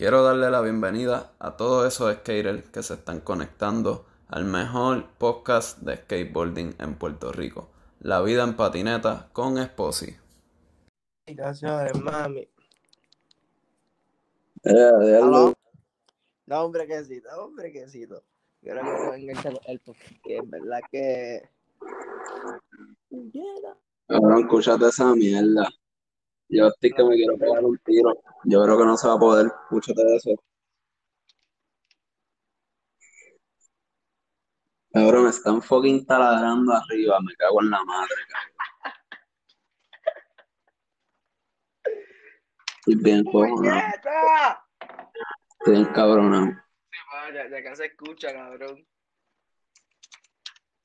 Quiero darle la bienvenida a todos esos skaters que se están conectando al mejor podcast de skateboarding en Puerto Rico, La vida en patineta con Esposi. Gracias, mami. Eh. No, hombre, quesito, hombre, quesito. Quiero que me venga el, el porque es verdad que. Cabrón, escúchate esa mierda. Yo estoy que me quiero pegar un tiro. Yo creo que no se va a poder. Escúchate eso. Cabrón, me están fucking taladrando arriba. Me cago en la madre, cabrón. Estoy bien cojonado. Estoy bien cabronado. Sí, pa, ya, ya acá se escucha, cabrón.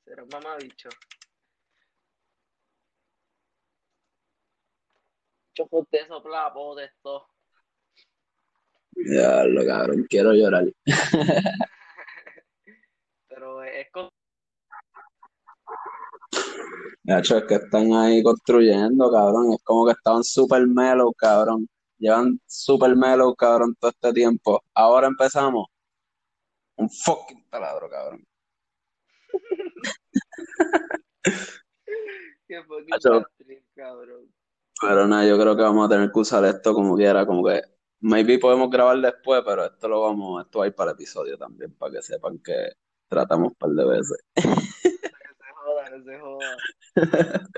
Será un mamabicho. Choco de sopla de esto. Ya, lo cabrón, quiero llorar. Pero es con. Es que están ahí construyendo, cabrón. Es como que estaban super mellow, cabrón. Llevan super mellow, cabrón, todo este tiempo. Ahora empezamos. Un fucking taladro, cabrón. Qué fucking trip, cabrón. Pero nada, yo creo que vamos a tener que usar esto como quiera, como que maybe podemos grabar después, pero esto lo vamos, esto ir para el episodio también, para que sepan que tratamos un par de veces. Que se joda, que se joda.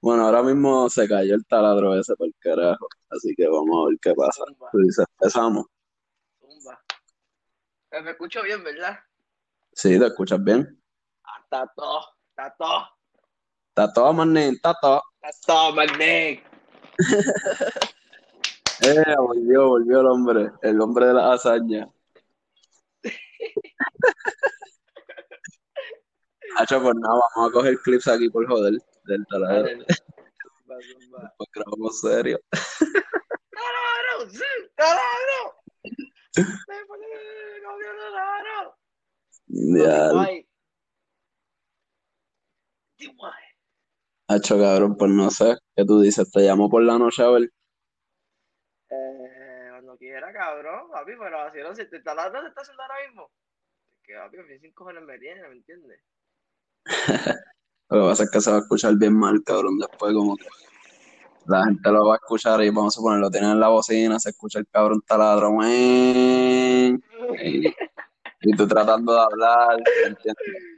Bueno, ahora mismo se cayó el taladro ese por carajo, así que vamos a ver qué pasa. Zumba, Tú dices, empezamos. zumba. Eh, Me escucho bien, ¿verdad? Sí, ¿te escuchas bien? Ah, está todo, está todo, Está todo. está todo, manín. Eh, volvió, volvió el hombre, el hombre de la hazaña. Hacho, pues nada, vamos a coger clips aquí por joder del taladro. Pues grabamos serio. ¡Taladro! ¡Sí! Ya, Guay. Qué guay. Hacho, cabrón, pues no sé. ¿Qué tú dices? Te llamo por la noche a ver. Eh, cuando quiera, cabrón, papi, pero así no se te está dando, se está haciendo ahora mismo. Que, papi, a mí sin cojones me tiene, ¿me entiendes? Lo que pasa es que se va a escuchar bien mal, cabrón. Después, como que la gente lo va a escuchar y vamos a suponer, lo tienen en la bocina, se escucha el cabrón taladro. Y, y tú tratando de hablar, ¿me entiendes?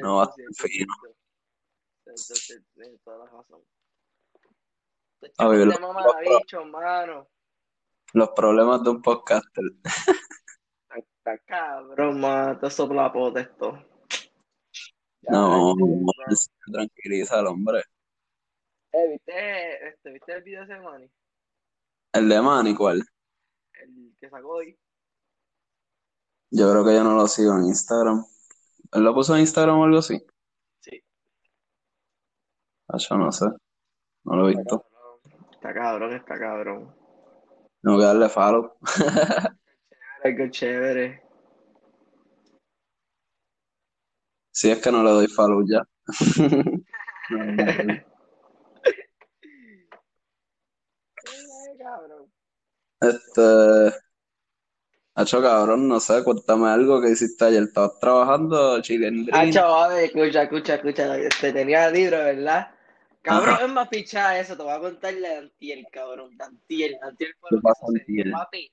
No va a ser fino. cierto. Cierto, tienes toda la razón. Te A ver, de los, los, bicho, mano. los problemas de un podcaster. Está cabrón, mano, te sopla esto. Ya, No, tranquiliza el hombre. Eh, ¿viste, este, ¿viste el video de ese Manny? El de Manny, ¿cuál? El que sacó hoy. Yo creo que yo no lo sigo en Instagram. ¿Él lo puso en Instagram o algo así? Ah, yo no sé. No lo he visto. Está cabrón, está cabrón. Tengo que darle follow. Algo chévere. Si es que no le doy follow ya. No, no, no. Ay, cabrón. Este, Hacho, cabrón, no sé, cuéntame algo que hiciste ayer. ¿Estabas trabajando, chilendrín? Ah, chaval, escucha, escucha, escucha. Te tenía el libro, ¿verdad? Cabrón, es más fichada eso. Te voy a contar la de Antiel, cabrón. De Antiel. Antiel fue ¿Qué lo que papi.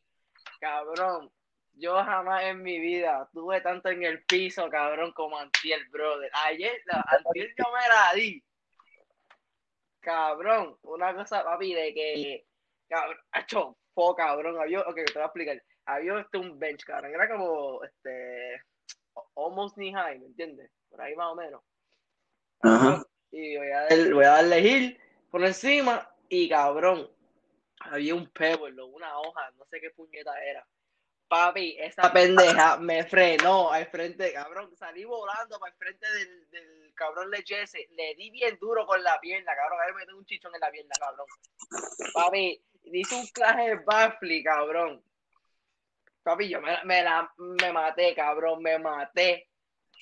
Cabrón, yo jamás en mi vida tuve tanto en el piso, cabrón, como Antiel, brother. Ayer, la, Antiel yo me la di. Cabrón, una cosa, papi, de que, cabrón, acho, fo, cabrón, había, ok, te voy a explicar, había este, un bench, cabrón, era como, este, almost knee high, ¿me entiendes? Por ahí más o menos, Ajá. Y voy a, dar- voy a darle gil por encima, y cabrón, había un pebble, una hoja, no sé qué puñeta era, Papi, esa pendeja me frenó al frente, cabrón. Salí volando para el frente del, del cabrón lechese. Le di bien duro con la pierna, cabrón. A él me dio un chichón en la pierna, cabrón. Papi, hice un clase de backflip, cabrón. Papi, yo me, me, la, me maté, cabrón. Me maté.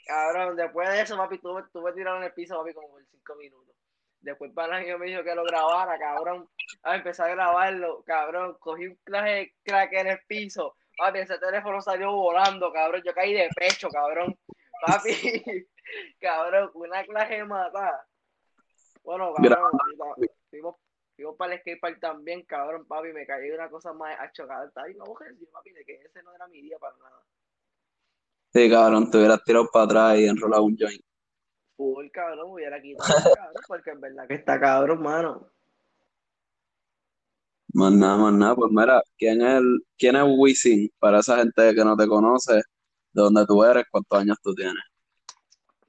Cabrón, después de eso, papi, tuve, tuve tirado en el piso, papi, como por cinco minutos. Después para mí me dijo que lo grabara, cabrón. Ah, empecé a grabarlo, cabrón. Cogí un clase de crack en el piso. Papi, ese teléfono salió volando, cabrón. Yo caí de pecho, cabrón. Papi, cabrón, una clase matada. Bueno, cabrón, fuimos, fuimos para el skatepark también, cabrón, papi. Me caí de una cosa más achocada. Está bien, no, papi, de que ese no era mi día para nada. Sí, cabrón, te hubieras tirado para atrás y enrolado un joint. Full, cabrón, hubiera quitado, cabrón, porque es verdad que está cabrón, mano. Más nada, más nada. Pues mira, ¿quién es, el, quién es Wisin? Para esa gente que no te conoce, de dónde tú eres, cuántos años tú tienes.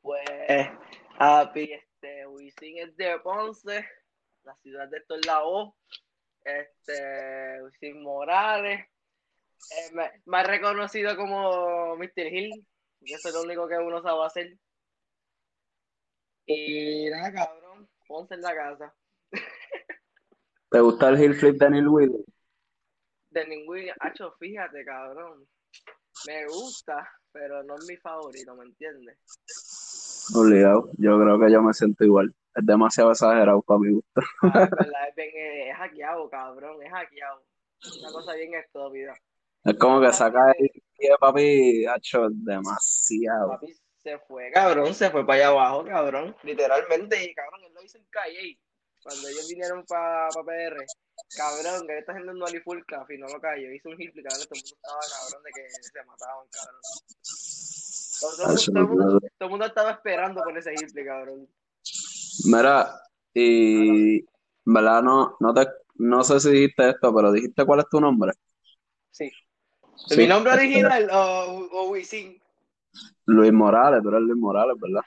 Pues, papi, este, Wisin es de Ponce, la ciudad de esto es la O. Este, Wisin Morales. Eh, ha reconocido como Mr. Hill, eso es lo único que uno sabe hacer. Y nada, cabrón, Ponce en la casa. ¿Te gusta el heel flip de Neil Williams? De ningún hacho, fíjate, cabrón. Me gusta, pero no es mi favorito, ¿me entiendes? Obligado, yo creo que yo me siento igual. Es demasiado exagerado para mi gusto. Ah, es bien, es hackeado, cabrón, es hackeado. Una cosa bien estúpida. Es como que saca el pie, papi, hacho, demasiado. Papi se fue, cabrón, se fue para allá abajo, cabrón. Literalmente, y cabrón, él lo hizo en calle. Cuando ellos vinieron para pa PR, cabrón, que él está haciendo un Nolly full café y no lo cayó. Hizo un hit, cabrón, todo el mundo estaba, cabrón, de que se mataban, cabrón. Todo, el mundo, todo el mundo estaba esperando por ese hit, cabrón. Mira, y verdad no, no te no sé si dijiste esto, pero dijiste cuál es tu nombre. Sí. ¿Mi nombre original o, o Wisin? Luis Morales, tú eres Luis Morales, ¿verdad?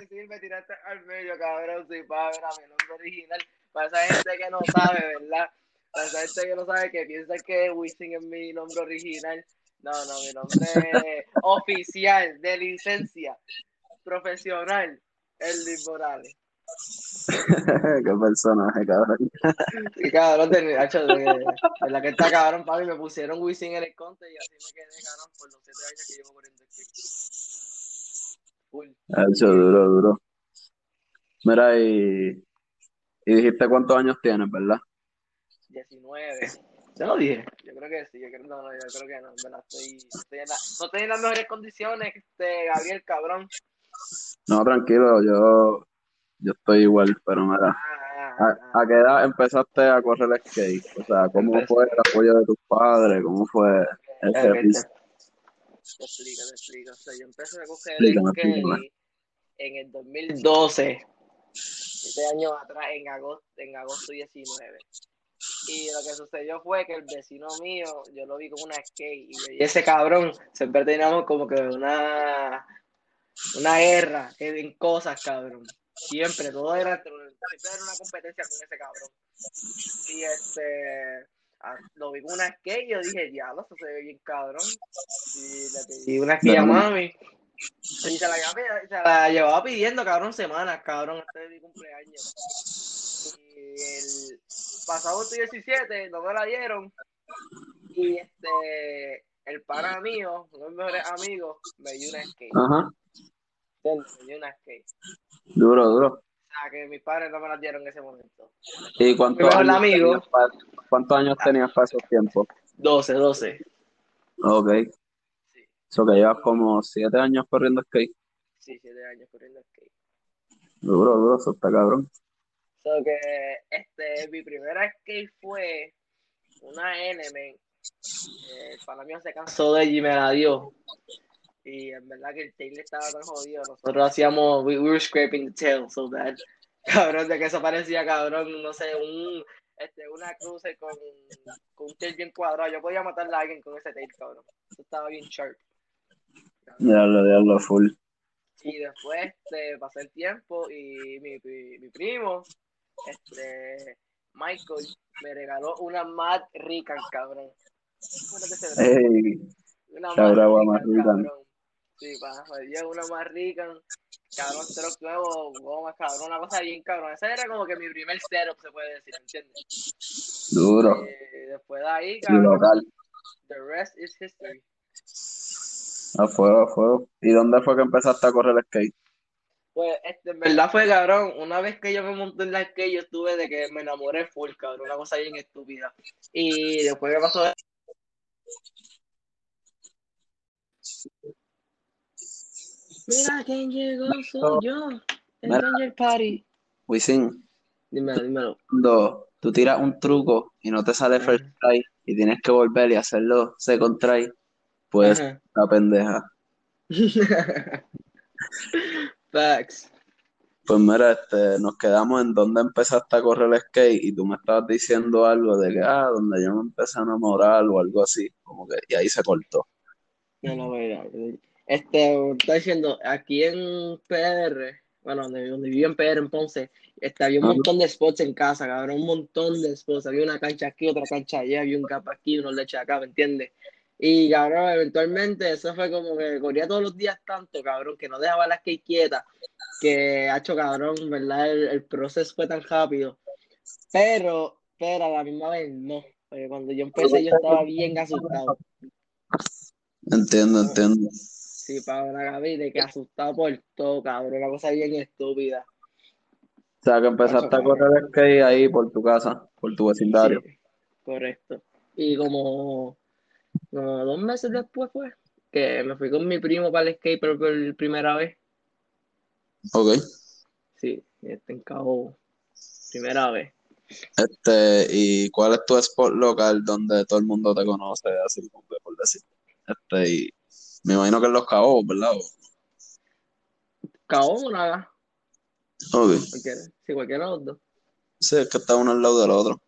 decir, me tiraste al medio, cabrón, sí, para ver a mi nombre original. Para esa gente que no sabe, ¿verdad? Para esa gente que no sabe, que piensa que Wisin es mi nombre original. No, no, mi nombre oficial, de licencia, profesional, es Luis Morales. Qué personaje, cabrón. Y cabrón, de, hecho, de, de, la que está cabrón, papi, me pusieron Wisin en el conte y así me quedé, cabrón, por los siete años que llevo corriendo aquí. Uy. Hecho duro, duro. Mira, y, y dijiste cuántos años tienes, ¿verdad? 19. ¿Se lo dije? Yo creo que sí, yo creo, no, no, yo creo que no, ¿verdad? Estoy, estoy en la, no estoy en las mejores condiciones, este, Gabriel, cabrón. No, tranquilo, yo, yo estoy igual, pero mira, ¿a, a qué edad empezaste a correr el skate? O sea, ¿cómo Empecé- fue el apoyo de tus padres? ¿Cómo fue ese Eh, piso? Te explico, te explico. O sea, yo empecé a coger Explícame, skate explícame. en el 2012, siete años atrás, en agosto, en agosto 19. Y lo que sucedió fue que el vecino mío, yo lo vi con una skate y ese cabrón siempre teníamos como que una, una guerra en cosas, cabrón. Siempre, todo era, siempre era una competencia con ese cabrón. Y este, ah, lo vi con una skate y yo dije, diablo, eso se ve bien cabrón. Y le pedí una skate a mami. Y se la, llevaba, se la llevaba pidiendo, cabrón, semanas, cabrón, antes de mi cumpleaños. Y el pasado agosto 17 no me la dieron. Y este, el pana mío, uno de mis mejores amigos, me dio una skate. Ajá, Me dio una skate. Duro, duro. O sea, que mis padres no me la dieron en ese momento. ¿Y cuántos años, amigo. tenías pa- cuántos años tenías para esos tiempos? 12, 12. Ok, Sí, eso que llevas como siete años corriendo skate. sí, 7 años corriendo skate. Duro, duro, eso está cabrón. So que este, mi primera skate fue una Element. Eh, el pana mío se cansó de ella y me la dio. Y en verdad que el tail estaba tan jodido. Nosotros hacíamos, we, we were scraping the tail so bad. Cabrón, de que eso parecía, cabrón, no sé, un, este, una cruce con, con un tail bien cuadrado. Yo podía matarle a alguien con ese tail, cabrón. Eso estaba bien sharp. Diablo, diablo, full. Y después este, pasó el tiempo y mi, mi, mi primo, este, Michael, me regaló una Mad Rican, cabrón. Acuérdate ese break. Ey, Una Mad Rican. cabrón. Sí, pa, me dio una Mad Rican, cabrón, truck nuevo, gomas, cabrón, una cosa bien cabrón. Ese era como que mi primer setup, se puede decir, ¿entiendes? duro. Eh, después de ahí, cabrón, local. the rest is history. A fuego, a fuego. ¿Y dónde fue que empezaste a correr skate? Pues, este, en verdad fue cabrón. Una vez que yo me monté en la skate, yo estuve de que me enamoré full, cabrón. Una cosa bien estúpida. Y después que pasó. Mira quién llegó, soy yo. El Mira. Ranger Party. Wisin, Dímelo, dímelo. cuando tú tiras un truco y no te sale first try y tienes que volver y hacerlo second try, pues Ajá. la pendeja. Facts. Pues mira, este, nos quedamos en donde empezaste a correr el skate y tú me estabas diciendo algo de que, ah, donde yo me empecé a enamorar o algo así, como que, y ahí se cortó. No, no, mira, este, está diciendo, aquí en PR, bueno, donde, donde vivo en PR, en Ponce, este, había un montón de spots en casa, cabrón, un montón de spots, había una cancha aquí, otra cancha allá, había un cap aquí, unos leches acá, ¿me entiendes? Y, cabrón, eventualmente, eso fue como que corría todos los días tanto, cabrón, que no dejaba la skate quieta, que, ha hecho, cabrón, ¿verdad? El, el proceso fue tan rápido, pero, pero a la misma vez no, porque cuando yo empecé yo estaba bien asustado. Entiendo, entiendo. Sí, para la Gaby, de que asustado por todo, cabrón, una cosa bien estúpida. O sea, que empezaste a correr el skate ahí por tu casa, por tu vecindario. Sí, correcto. Y como, como dos meses después fue que me fui con mi primo para el skate por, por primera vez. Ok. Sí, este en Cabo, primera vez. Este, ¿y cuál es tu spot local donde todo el mundo te conoce, así como por decir? Este, y me imagino que en Los Cabos, ¿verdad? Cabo o Naga, Ok. cualquiera, sí, cualquiera de los dos. Sí, es que está uno al lado del otro.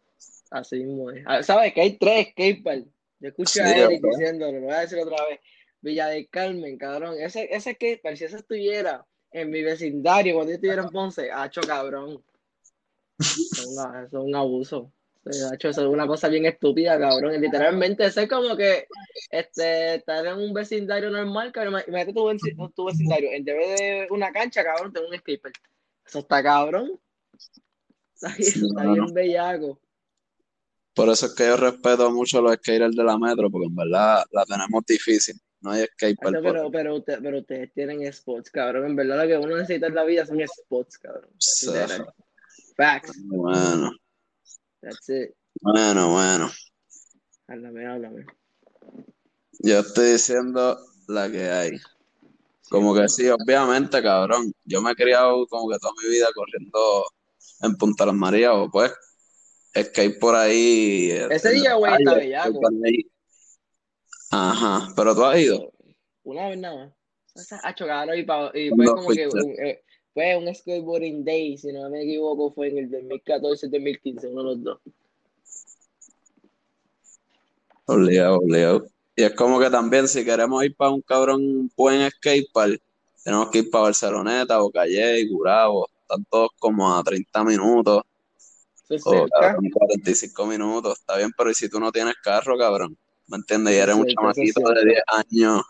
Así mismo es. Ah, ¿Sabes que hay tres skateparks? Yo escucho a Eric ¿verdad? diciéndolo, lo voy a decir otra vez. Villa del Carmen, cabrón. Ese, ese skatepark, si ese estuviera en mi vecindario, cuando yo estuviera en Ponce, hacho cabrón. Es eso es un abuso. Hacho, eso es una cosa bien estúpida, cabrón. Y literalmente, eso es como que este, estar en un vecindario normal, cabrón. Imagínate tu, tu vecindario. En vez de una cancha, cabrón, tengo un skatepark. Eso está cabrón. Está bien, Sí, está mano. bien bellaco. Por eso es que yo respeto mucho a los skaters de la metro, porque en verdad la tenemos difícil. No hay Hacho, por pero, pero, usted- pero ustedes tienen spots, cabrón. En verdad lo que uno necesita en la vida son spots, cabrón. Facts. Bueno, That's it. bueno, bueno. Háblame, háblame. Yo estoy diciendo la que hay. Como que sí, obviamente, cabrón. Yo me he criado como que toda mi vida corriendo en Punta Las Marías o pues skate por ahí. Ese en la día, güey, está bellaco. Ajá, pero tú has ido. Una vez nada más. O sea, hacho, cabrón, y, pa- y fue ¿Cuándo como que fuiste? eh, fue un skateboarding day, si no me equivoco, fue en el 2014-2015, uno de los dos. Obligado, obligado. Y es como que también si queremos ir para un cabrón buen skatepark, tenemos que ir para Barceloneta, Bocalle, Gurabo. Están todos como a 30 minutos es o cabrón, 45 minutos. Está bien, pero ¿y si tú no tienes carro, cabrón? ¿Me entiendes? Y eres un chamaquito de cierto. 10 años,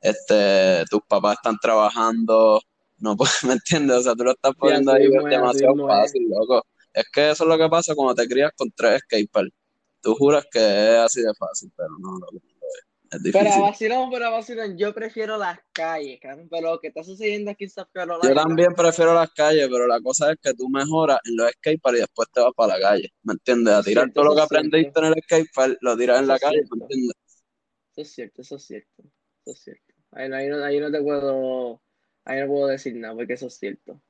este, tus papás están trabajando, no puedes, ¿me entiendes? O sea, tú lo estás poniendo ahí mismo es, así demasiado es. fácil, loco. Es que eso es lo que pasa cuando te crías con tres skateparks. Tú juras que es así de fácil, pero no, loco, es. Es Pero difícil. vacilón, pero vacilón, yo prefiero las calles. Pero lo que está sucediendo aquí en South Carolina. Yo también prefiero las calles, pero la cosa es que tú mejoras en los skateparks y después te vas para la calle, ¿me entiendes? A tirar cierto, todo lo que cierto. aprendiste en el skatepark, lo tiras en la calle, ¿me entiendes? Eso es cierto, eso es cierto. Eso es cierto. Ahí, ahí, no, ahí no te puedo, ahí no puedo decir nada, porque eso es cierto.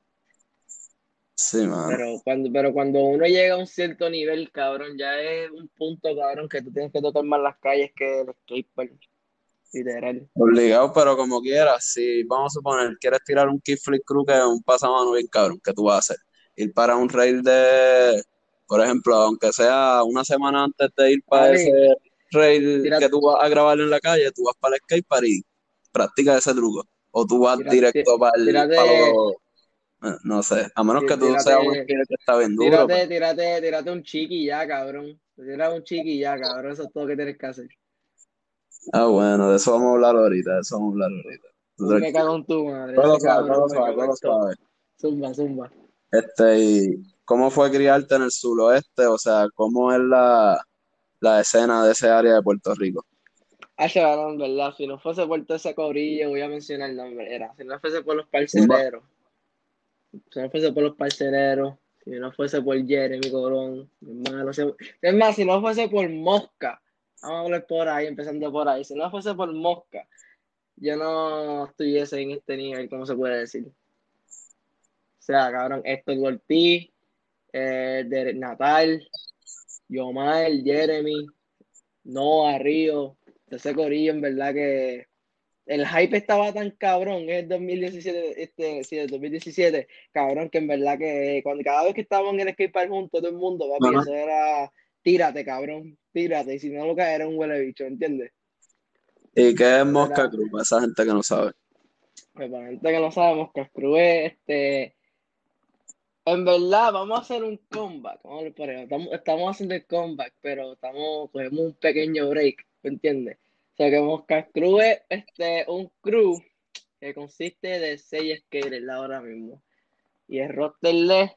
Sí. Pero cuando, pero cuando uno llega a un cierto nivel, cabrón, ya es un punto, cabrón, que tú tienes que tocar más las calles que el skatepark. Literal. Obligado, pero como quieras, si vamos a suponer, quieres tirar un kickflip crew que es un pasamano bien cabrón, ¿qué tú vas a hacer? Ir para un rail de, por ejemplo, aunque sea una semana antes de ir para ese rail que tú vas a grabar en la calle, tú vas para el skatepark y practicas ese truco. O tú vas directo para el, para los- no sé, a menos que tú tírate- seas un que está bien duro. Tírate, pues. tírate, tírate un chiqui ya, cabrón. Tírate un chiqui ya, cabrón. Eso es todo que tienes que hacer. Ah, bueno, de eso vamos a hablar ahorita, de eso vamos a hablar ahorita. Me cago en tu madre. Todo cabrón todo suave. Zumba, zumba. Este, y ¿cómo fue criarte en el suroeste? O sea, ¿cómo es la, la escena de ese área de Puerto Rico? Ah, cabrón, ¿verdad? Si no fuese por todo ese cobrillo, voy a mencionar el nombre. Era, si no fuese por los parcereros. Si no fuese por los parcereros, si no fuese por Jeremy Corón, hermano, es más, si no fuese por Mosca, vamos a hablar por ahí, empezando por ahí, si no fuese por Mosca, yo no estuviese en este nivel, ¿cómo se puede decir? O sea, cabrón, Héctor Ortiz, eh, Derek Natal, Yomar, Jeremy, Noah, Río, ese corillo, en verdad que el hype estaba tan cabrón en el 2017, este, sí, el 2017, cabrón, que en verdad que cuando cada vez que estábamos en el skatepark juntos, todo el mundo, papi, Ajá. eso era tírate, cabrón, tírate, y si no lo cae era un huele bicho, ¿entiendes? ¿Y qué es Mosca Cruz? Para esa gente que no sabe. Pues para la gente que no sabemos, Cascruz es este. En verdad, vamos a hacer un comeback. Vamos a ver por ahí. Estamos, estamos haciendo el comeback, pero estamos, cogemos un pequeño break, ¿me entiendes? O sea que Mosca Crew es este, un crew que consiste de seis skaters ahora mismo. Y el roster es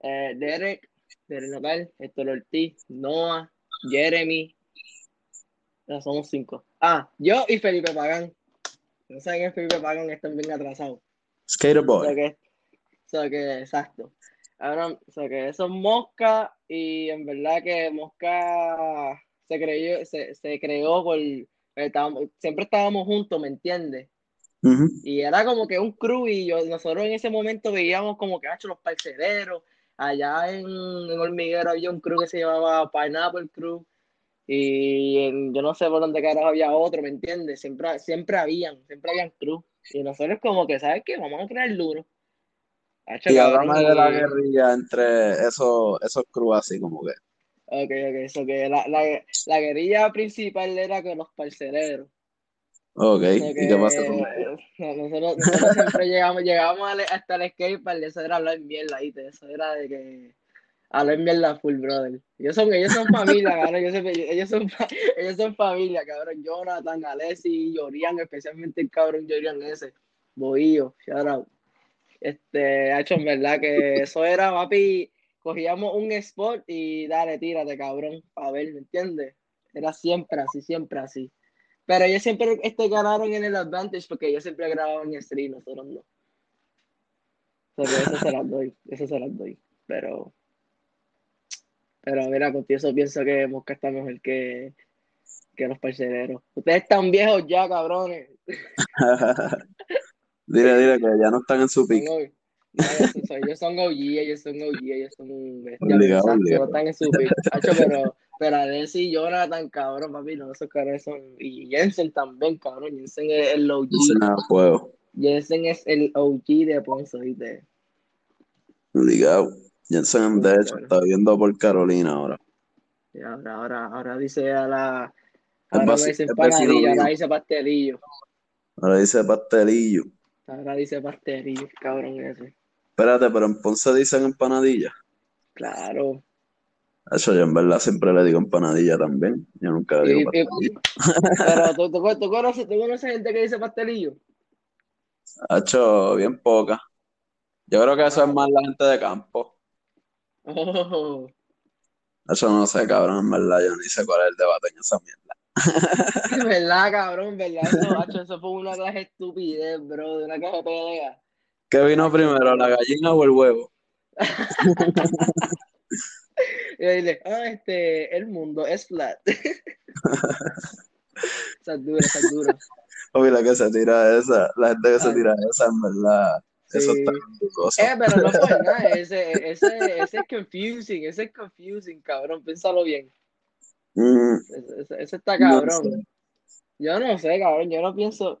eh, Derek, Derek Natal, Héctor Ortiz, Noah, Jeremy. Ya somos cinco. Ah, yo y Felipe Pagán. No saben que Felipe Pagán están bien atrasados. Skater O sea que, o sea que, exacto. Ahora, o sea que eso es Mosca y en verdad que Mosca se creyó, se, se creó por, estábamos- siempre estábamos juntos, ¿me entiendes? Y era como que un crew y yo, nosotros en ese momento veíamos como que, hacho, los parcereros. Allá en, en Hormiguero había un crew que se llamaba Pineapple Crew. Y en- yo no sé por dónde carajo había otro, ¿me entiendes? Siempre, siempre habían, siempre habían crew. Y nosotros como que, ¿sabes qué? Vamos a crear duro. Y háblame de la guerrilla entre esos, esos crews así como que. Ok, ok, eso que la, la, la guerrilla principal era con los parcereros. Ok, ¿y qué pasa con nosotros, nosotros siempre llegamos, llegamos hasta el skatepark, eso era hablar mierda, ¿viste? Eso era de que hablar mierda full, brother. Ellos son, ellos son familia, cabrón, ellos, son- ellos, son, fa- ellos son familia, cabrón. Jonathan, Alessi, Yorian, especialmente el cabrón Yorian ese. Bohío, shout out. Este, ha hecho en verdad que eso era, papi, cogíamos un spot y dale, tírate, cabrón, a ver, ¿me entiendes? Era siempre así, siempre así. Pero ellos siempre este, ganaron en el Advantage porque ellos siempre grababan en stream, nosotros no. O sea, que eso se las doy, eso se las doy. Pero, pero mira, contigo eso pienso que Mosca está mejor que, que los parcereros. Ustedes están viejos ya, cabrones. Dile, dile que ya no están en su Son OG. No, ellos, son, OG, ellos son OG, ellos son bestias, no están en su. Hacho, pero, pero Alessi y Jonathan, cabrón, papi, no, esos cabrones son. Y Jensen también, cabrón. Jensen es el OG. A. Jensen es el OG de Ponce, ¿viste? Obligado. Jensen, de hecho, está viviendo por Carolina ahora. Y ahora, ahora, ahora dice a la. Ahora dice ahora dice pastelillo. Ahora dice pastelillo. Ahora dice pastelillo, cabrón ese. Espérate, pero en Ponce dicen empanadilla. Claro. Eso yo en verdad siempre le digo empanadilla también. Yo nunca le digo y- pastelillo. pero ¿tú, tú, tú conoces, tú conoces gente que dice pastelillo. Hacho, bien poca. Yo creo que eso es más la gente de campo. Oh. Eso no sé, cabrón, en verdad. Yo ni sé cuál es el debate en esa mierda. ¿Verdad, cabrón? ¿Verdad? Eso, eso fue una clase de estupidez, bro, de una clase de pelea. ¿Qué vino primero, la gallina o el huevo? Y yo dile, ah, este, el mundo es flat. Esa es dura, esa es dura. Oye, la que se tira esa, la gente que se tira esa, en verdad, eso Sí. está dudoso. Eh, pero no por nada, ese, ese, ese es confusing, ese es confusing, cabrón, piénsalo bien. Mm, Ese, está no cabrón. sé. Yo no sé, cabrón, yo no pienso,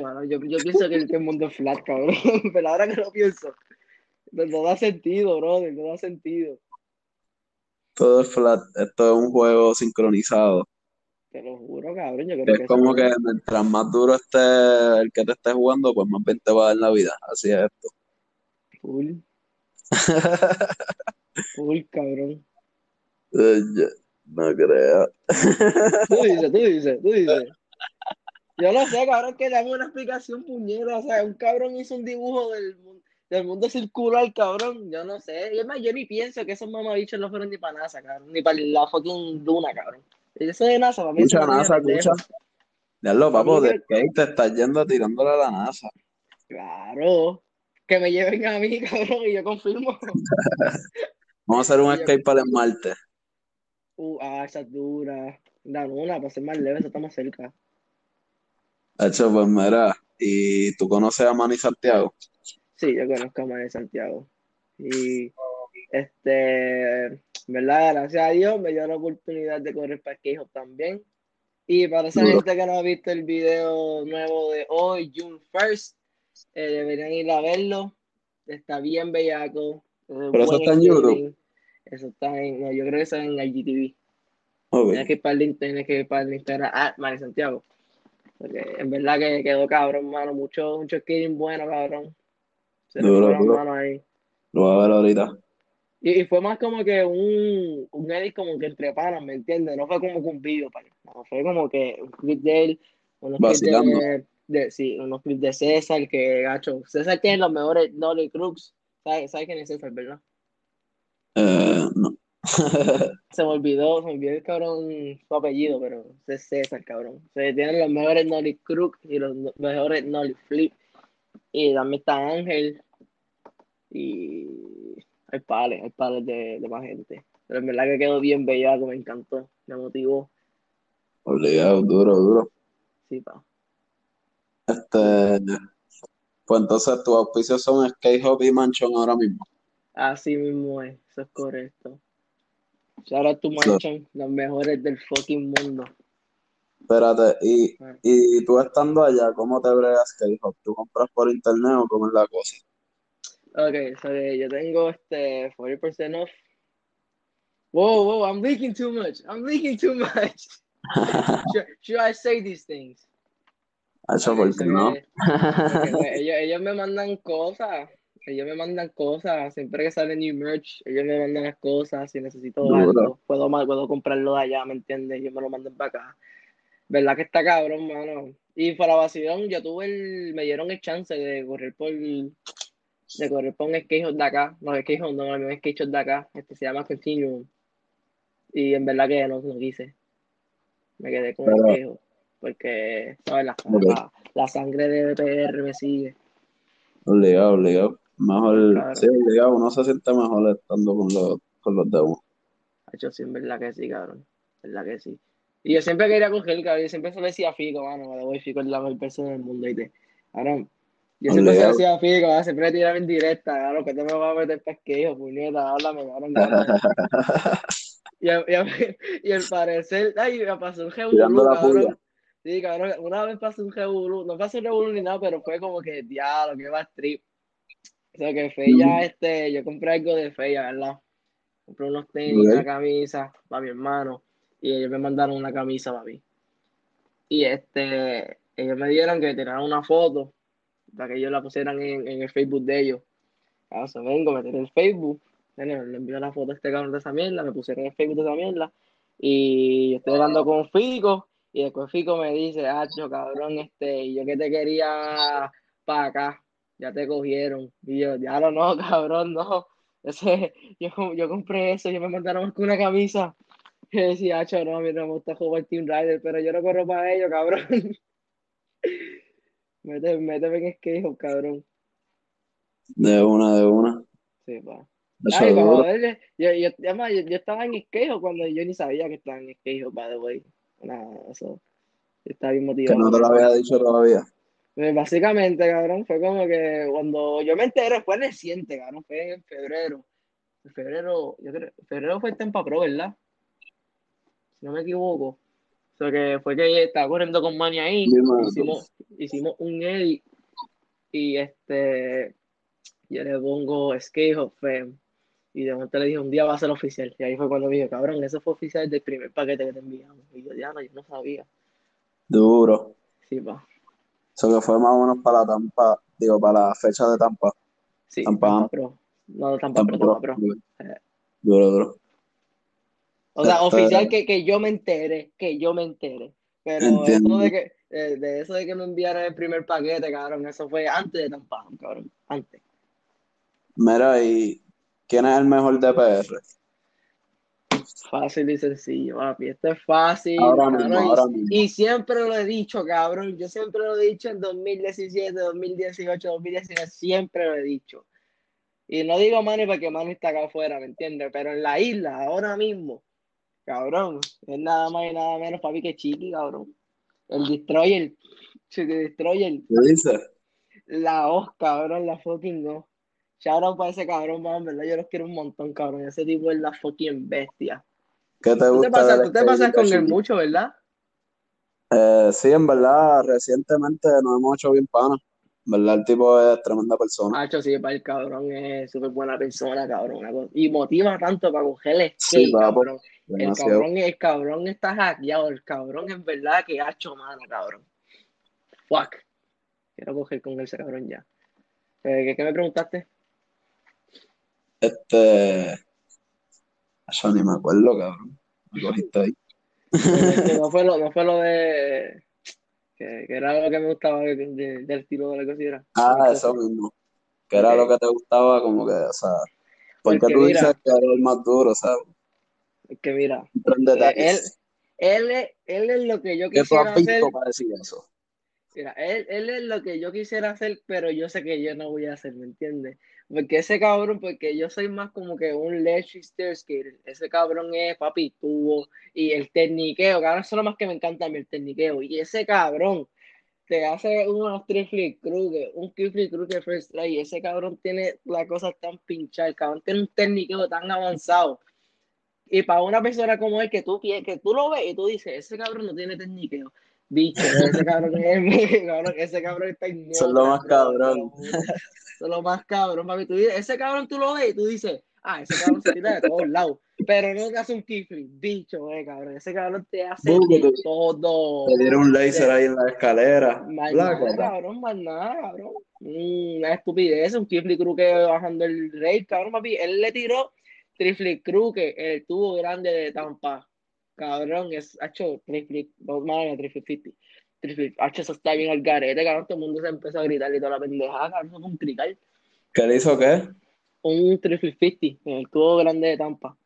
mano, yo, yo pienso que el, que el mundo es flat, cabrón, pero ahora que lo pienso, no, no da sentido, brother, no da sentido. Todo es flat. Esto es un juego sincronizado. Te lo juro, cabrón, yo creo Es que como que mientras más duro esté el que te esté jugando, pues más bien te va a dar la vida. Así es esto. Full, full, cabrón. Yo No creo. Tú dices, tú dices, tú dices. Yo no sé, cabrón, que dame una explicación puñera. O sea, un cabrón hizo un dibujo del, del mundo circular, cabrón. Yo no sé. Y es más, yo ni pienso que esos mamabichos no fueron ni para NASA, cabrón. Ni para la fucking duna, cabrón. Eso de NASA, para mí no NASA, escucha. Ya lo papo, de skate te estás yendo tirándole a la NASA. Claro. que me lleven a mí, cabrón, y yo confirmo. Vamos a hacer un escape para el Marte. Uh, ah, esa es dura. La luna, para ser más leve, eso está más cerca. Hecho, pues mira, ¿y tú conoces a Manny Santiago? Sí, yo conozco a Manuel Santiago. Y este, ¿verdad? Gracias a Dios me dio la oportunidad de correr para Hop también. Y para esa Duro. gente que no ha visto el video nuevo de hoy, June 1st, eh, deberían ir a verlo. Está bien bellaco. es Pero eso está en YouTube. Eso está en, no, yo creo que está en IGTV. Ok. Tienes que ir para el, in- tienes que ir para el Instagram, ah, Manuel Santiago. Porque en verdad que quedó cabrón, mano. Mucho, mucho skating bueno, cabrón. Se le Duro, fue la duro. mano ahí. Lo voy a ver ahorita. Y, y fue más como que un, un edit como que entre panas, ¿me entiendes? No fue como que un video, pana. No, fue como que un clip de él, unos clips de, de- sí, unos clips de César, que gacho. César tiene los mejores Nolly Crooks. ¿Sabes sabe quién es César, verdad? Eh. Se me olvidó, se me olvidó el cabrón su apellido, pero es César, cabrón. O sea, tienen los mejores Nolly Crook y los mejores Nolly Flip. Y también está Ángel. Y hay pales, hay pales de, de más gente. Pero en verdad que quedó bien bellaco, me encantó, me motivó. Obligado, duro, duro. Sí, pa. Este, pues entonces tus auspicios son Skate Hop y Mansion ahora mismo. Así mismo es, eso es correcto. Shout out to So- Mansion, los mejores del fucking mundo. Espérate, y, Ah. y tú estando allá, ¿cómo te bregas Skate Hop? ¿Tú compras por internet o cómo es la cosa? Ok, so yo tengo este 40% off. Whoa, whoa, I'm leaking too much. I'm leaking too much. should, should I say these things? Hacho, Ok, ¿por so qué no? que- porque, ellos, ellos me mandan cosas. Ellos me mandan cosas. Siempre que sale new merch, ellos me mandan las cosas. Si necesito algo, puedo, puedo comprarlo de allá, ¿me entiendes? Ellos me lo mandan para acá. ¿Verdad que está cabrón, mano? Y para vacilón, yo tuve el. Me dieron el chance de correr por. De correr por un skate de acá. No, skate no, un skate de acá. Este se llama Continuum. Y en verdad que no, no quise. Me quedé con Pero- el skate Porque, ¿sabes? La, la, la sangre de BPR me sigue. Obligado, obligado. Mejor, Claro. sí, obligado, uno se siente mejor estando con los, con los de uno. Sí, en verdad que sí, cabrón. Verdad que sí. Y yo siempre quería coger, cabrón. Yo siempre se lo decía a Fico, mano. Me voy Fico es la mejor persona del mundo. ¿viste? Cabrón. Yo siempre se lo decía a Fico, cabrón, siempre le tiraba en directa, cabrón. Que te me vas a meter pesquejo, puñeta. Háblame, cabrón. cabrón. Y, a- y, a- y al parecer, ay, me pasó un la cabrón. Sí, cabrón. Una vez pasó un revolú. No pasó un revolú ni nada, pero fue como que, diablo, que va trip. O sea, que Feya, este, yo compré algo de Feya, ¿verdad? Compré unos tenis, una camisa para mi hermano. Y ellos me mandaron una camisa para mí. Y este, ellos me dieron que tiraran una foto para que ellos la pusieran en, en el Facebook de ellos. Ah, o sea, vengo, me tiré el Facebook. Bueno, le envió la foto a este cabrón de esa mierda, me pusieron en el Facebook de esa mierda. Y yo estoy hablando con Fico. Y después Fico me dice, ah, yo cabrón, este, yo que te quería para acá, ya te cogieron. Y yo, ya lo no, cabrón, no. Ese, yo, yo compré eso, yo me mandaron con una camisa. Y decía, ah, no, a mí no me gusta jugar Team Rider, pero yo no corro para ellos, cabrón. méteme, méteme en skate, cabrón. De una, de una. Sí, pa. Ay, joderle, yo, yo, además, yo, yo estaba en skate cuando yo ni sabía que estaba en skate, by the way. Nada, eso. Yo estaba bien Que motivado. no te lo había dicho todavía. Pues básicamente, cabrón, fue como que cuando yo me enteré, fue reciente, cabrón, fue en febrero. En febrero, yo creo, febrero fue el Tempa Pro, ¿verdad? Si no me equivoco. O sea que fue que estaba corriendo con Manny ahí, hicimos un edit y este, yo le pongo Skate of Fame y de momento le dije, un día va a ser oficial. Y ahí fue cuando me dije, cabrón, eso fue oficial del primer paquete que te enviamos. Y yo, ya no, yo no sabía. Duro. Sí, pa. Eso que fue más o menos para la Tampa, digo, para la fecha de Tampa. Sí, Tampa. Tampa Pro. No, Tampa Pro, Tampa Pro. Eh. Duro, duro. O sea, Este- oficial que, que yo me entere, que yo me entere. Pero Entiendo. eso de que, eh, de eso de que me enviaran el primer paquete, cabrón, eso fue antes de Tampa, cabrón, antes. Mira, ¿y quién es el mejor DPR? Fácil y sencillo, papi. Esto es fácil. Ahora mismo, y- ahora mismo. Y siempre lo he dicho, cabrón. Yo siempre lo he dicho en 2017, 2018, 2019. Siempre lo he dicho. Y no digo Manny porque Manny está acá afuera, ¿me entiendes? Pero en la isla, ahora mismo, cabrón, es nada más y nada menos, papi, que Chiqui, cabrón. El Destroyer. Chiqui Destroyer. ¿Qué dices? La O, cabrón, la fucking O. Shout out para ese cabrón, man, ¿verdad? Yo los quiero un montón, cabrón. Ese tipo es la fucking bestia. ¿Qué te Tú gusta te pasas, del tú te pasas con él mucho, ¿verdad? Eh, sí, en verdad, recientemente nos hemos hecho bien panas. Verdad, el tipo es tremenda persona. Macho, sí, para el cabrón es súper buena persona, cabrón. Y motiva tanto para coger el Sí, cabrón. El cabrón, el cabrón está hackeado. El cabrón es verdad que ha hecho mano, cabrón. Fuck. Quiero coger con ese cabrón ya. Eh, ¿qué, qué me preguntaste? Este. Yo ni me acuerdo, cabrón. Me cogiste ahí. No, fue lo, no fue lo de. Que, que era lo que me gustaba de- de- del estilo de la cosita. Ah, eso mismo. Que era lo que te gustaba, como que, o sea, porque Porque tú mira- dices que eres el más duro, ¿sabes? Es que mira, eh, él, él, es, él es lo que yo ¿Qué tú quisiera hacer. para decir eso? Mira, él, él es lo que yo quisiera hacer, pero yo sé que yo no voy a hacer, ¿me entiendes? Porque ese cabrón, porque yo soy más como que un Leche Stair Skater. Ese cabrón es papi tubo y el techniqueo, cabrón, eso es lo más que me encanta a mí, el techniqueo. Y ese cabrón te hace unos triple cruces, un triple cruce first try, y ese cabrón tiene la cosa tan pinchada, el cabrón tiene un techniqueo tan avanzado. Y para una persona como él, que tú, que tú lo ves y tú dices, ese cabrón no tiene técnico. Bicho, ese cabrón es cabrón, ese cabrón está Eso es lo más cabrón. te lo más cabrón, papi. Tú dices, ese cabrón tú lo ves y tú dices, ah, ese cabrón se tira de todos lados. Pero no te hace un kickflip, bicho, eh, cabrón. Ese cabrón te hace de todo. Te dieron un laser ahí en la escalera. Más nada, cabrón, más nada, cabrón. Mm, Una estupidez, un triple cruque bajando el rey, cabrón, papi. Él le tiró triple cruque el tubo grande de Tampa. Cabrón, es hecho triple, no, madre, triple 50. Triple, hacho, eso está bien al garete, cabrón. Todo el mundo se empezó a gritar y toda la pendejada, cabrón, un crical. ¿Qué le hizo qué? Un triple 50 en el tubo grande de Tampa.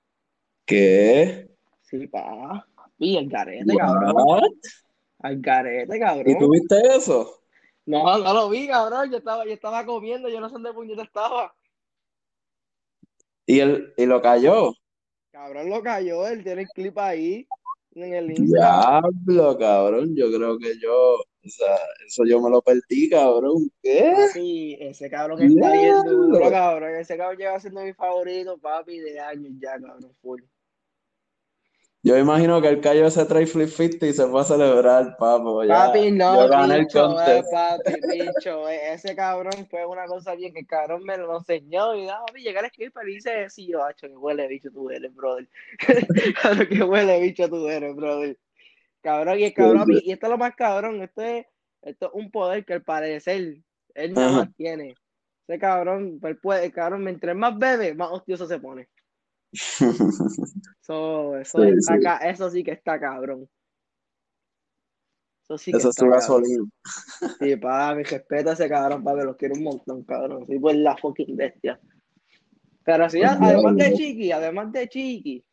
¿Qué? Sí, pa. Y el garete, cabrón. What? Al garete, ¿Y cabrón. tú viste eso? No, no lo vi, cabrón. Yo estaba, yo estaba comiendo, yo no sé dónde puñeta estaba. Y él, y lo cayó. Cabrón lo cayó, él tiene el clip ahí en el Instagram. Diablo, cabrón. Yo creo que yo, o sea, eso yo me lo perdí, cabrón. ¿Qué? Papi, ese cabrón está bien duro, cabrón. Ese cabrón lleva siendo mi favorito, papi, de años ya, cabrón. Full. Yo imagino que él cayó ese try flip 50 y se fue a celebrar, papo. Ya, Papi, no, yo gané el bicho, eh, papi, bicho, eh, ese cabrón fue una cosa bien que el cabrón me lo enseñó y da, papi, llegar al skipper y dice, sí, yo, hacho, que huele bicho tú eres, brother. Claro que huele bicho tú eres, brother. Cabrón, y el cabrón, y esto es lo más cabrón, esto es, esto es un poder que al parecer él Ajá. más tiene. Ese cabrón, él puede, el cabrón, mientras más bebe, más hostioso se pone. Eso, eso, Sí, está sí. ca- eso sí que está cabrón. Eso sí que Esa es cabrón. gasolina. Sí, papi, respeta a ese cabrón, papi, los quiero un montón, cabrón. Sí, pues la fucking bestia. Pero sí, Pues además de. Chiqui, además de Chiqui,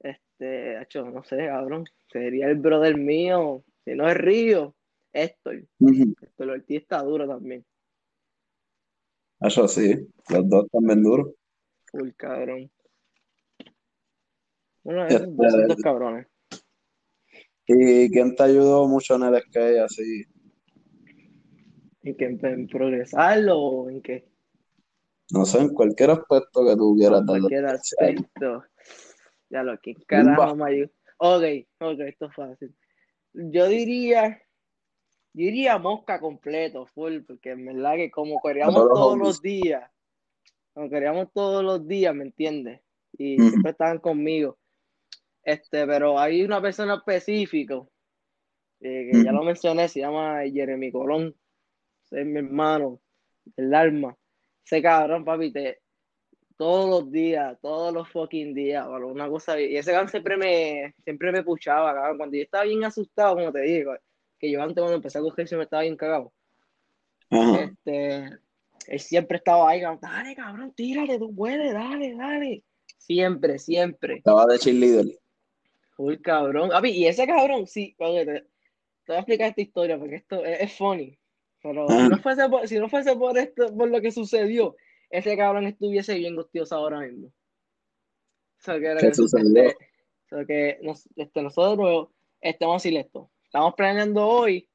este, hecho, no sé, cabrón, sería el brother mío, si no es Río, Héctor. Ujú. Héctor Ortiz está duro también, Eso sí, los dos también duros. Full cabrón. Uno de esos, Este, cabrones. ¿Y quién te ayudó mucho en el skate así? ¿En qué? ¿En progresarlo o en qué? No sé, en cualquier aspecto que tú quieras darle. cualquier aspecto. Ya lo que carajo me ayuda. Ok, ok, esto es fácil. Yo diría, yo diría mosca completo, full, porque en verdad que como queríamos todos los días, como queríamos todos los días, ¿me entiendes? Y siempre estaban conmigo. Este, pero hay una persona específica, eh, que ya lo mencioné, se llama Jeremy Colón. Ese es mi hermano, el alma. Ese cabrón, papi, te, todos los días, todos los fucking días, bro, una cosa. Y ese cabrón siempre me, siempre me puchaba, cabrón. Cuando yo estaba bien asustado, como te digo, que yo antes cuando empecé a coger siempre estaba bien cagado. Ajá. Este, él siempre estaba ahí, dale, cabrón, tírale, tú puedes, dale, dale. Siempre, siempre. Estaba de cheerleader. Uy, cabrón. Papi, y ese cabrón, sí, te, te voy a explicar esta historia porque esto es, es funny. Pero si Ajá. no fuese por, si no fuese por esto, por lo que sucedió, ese cabrón estuviese bien gustioso ahora mismo. O sea, que, ¿Qué sucedió? este, o sea, que nos- este, nosotros estamos así esto. Estamos planeando hoy